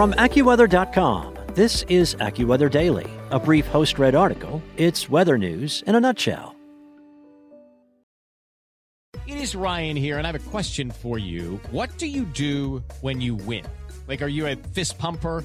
From AccuWeather.com, this is AccuWeather Daily, a brief host read article. It's weather news in a nutshell. It is Ryan here, and I have a question for you. What do you do when you win? Like, are you a fist pumper?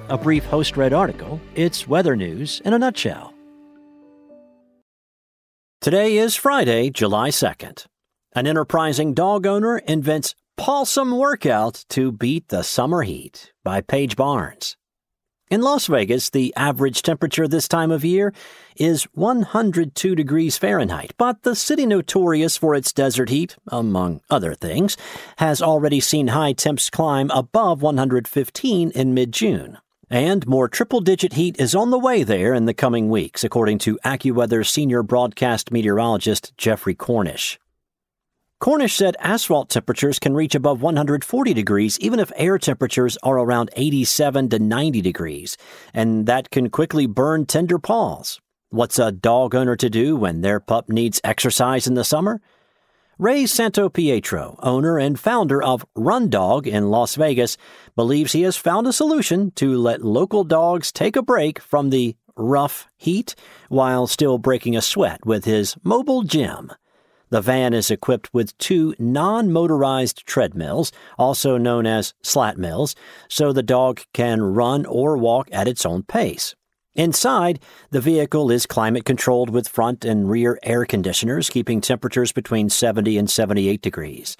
a brief host read article. It's weather news in a nutshell. Today is Friday, July 2nd. An enterprising dog owner invents Pawsome Workout to beat the summer heat by Paige Barnes. In Las Vegas, the average temperature this time of year is 102 degrees Fahrenheit, but the city notorious for its desert heat, among other things, has already seen high temps climb above 115 in mid June. And more triple digit heat is on the way there in the coming weeks, according to AccuWeather senior broadcast meteorologist Jeffrey Cornish. Cornish said asphalt temperatures can reach above 140 degrees even if air temperatures are around 87 to 90 degrees, and that can quickly burn tender paws. What's a dog owner to do when their pup needs exercise in the summer? Ray Santopietro, owner and founder of Run Dog in Las Vegas, believes he has found a solution to let local dogs take a break from the rough heat while still breaking a sweat with his mobile gym. The van is equipped with two non motorized treadmills, also known as slat mills, so the dog can run or walk at its own pace. Inside, the vehicle is climate controlled with front and rear air conditioners, keeping temperatures between 70 and 78 degrees.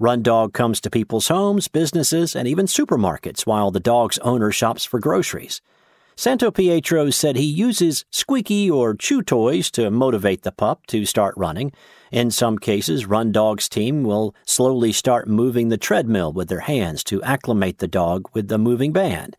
Run Dog comes to people's homes, businesses, and even supermarkets while the dog's owner shops for groceries. Santopietro said he uses squeaky or chew toys to motivate the pup to start running. In some cases, Run Dog's team will slowly start moving the treadmill with their hands to acclimate the dog with the moving band.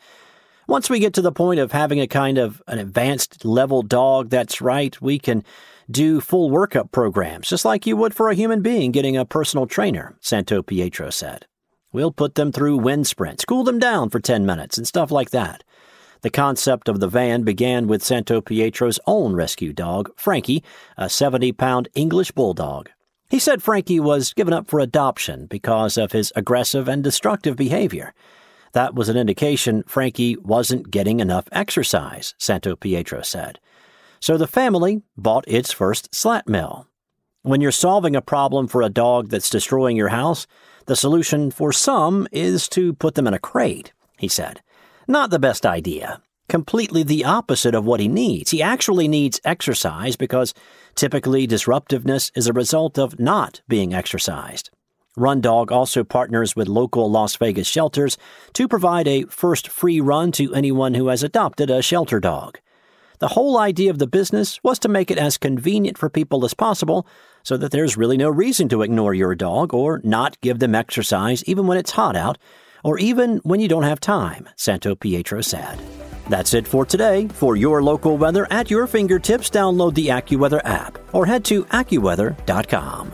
Once we get to the point of having a kind of an advanced level dog that's right, we can do full workup programs, just like you would for a human being getting a personal trainer, Santopietro said. We'll put them through wind sprints, cool them down for 10 minutes, and stuff like that. The concept of the van began with Santopietro's own rescue dog, Frankie, a 70 pound English bulldog. He said Frankie was given up for adoption because of his aggressive and destructive behavior. That was an indication Frankie wasn't getting enough exercise, Santopietro said. So the family bought its first slat mill. When you're solving a problem for a dog that's destroying your house, the solution for some is to put them in a crate, he said. Not the best idea. Completely the opposite of what he needs. He actually needs exercise because typically disruptiveness is a result of not being exercised. Run Dog also partners with local Las Vegas shelters to provide a first free run to anyone who has adopted a shelter dog. The whole idea of the business was to make it as convenient for people as possible so that there's really no reason to ignore your dog or not give them exercise even when it's hot out or even when you don't have time, Santopietro said. That's it for today. For your local weather at your fingertips, download the AccuWeather app or head to AccuWeather.com.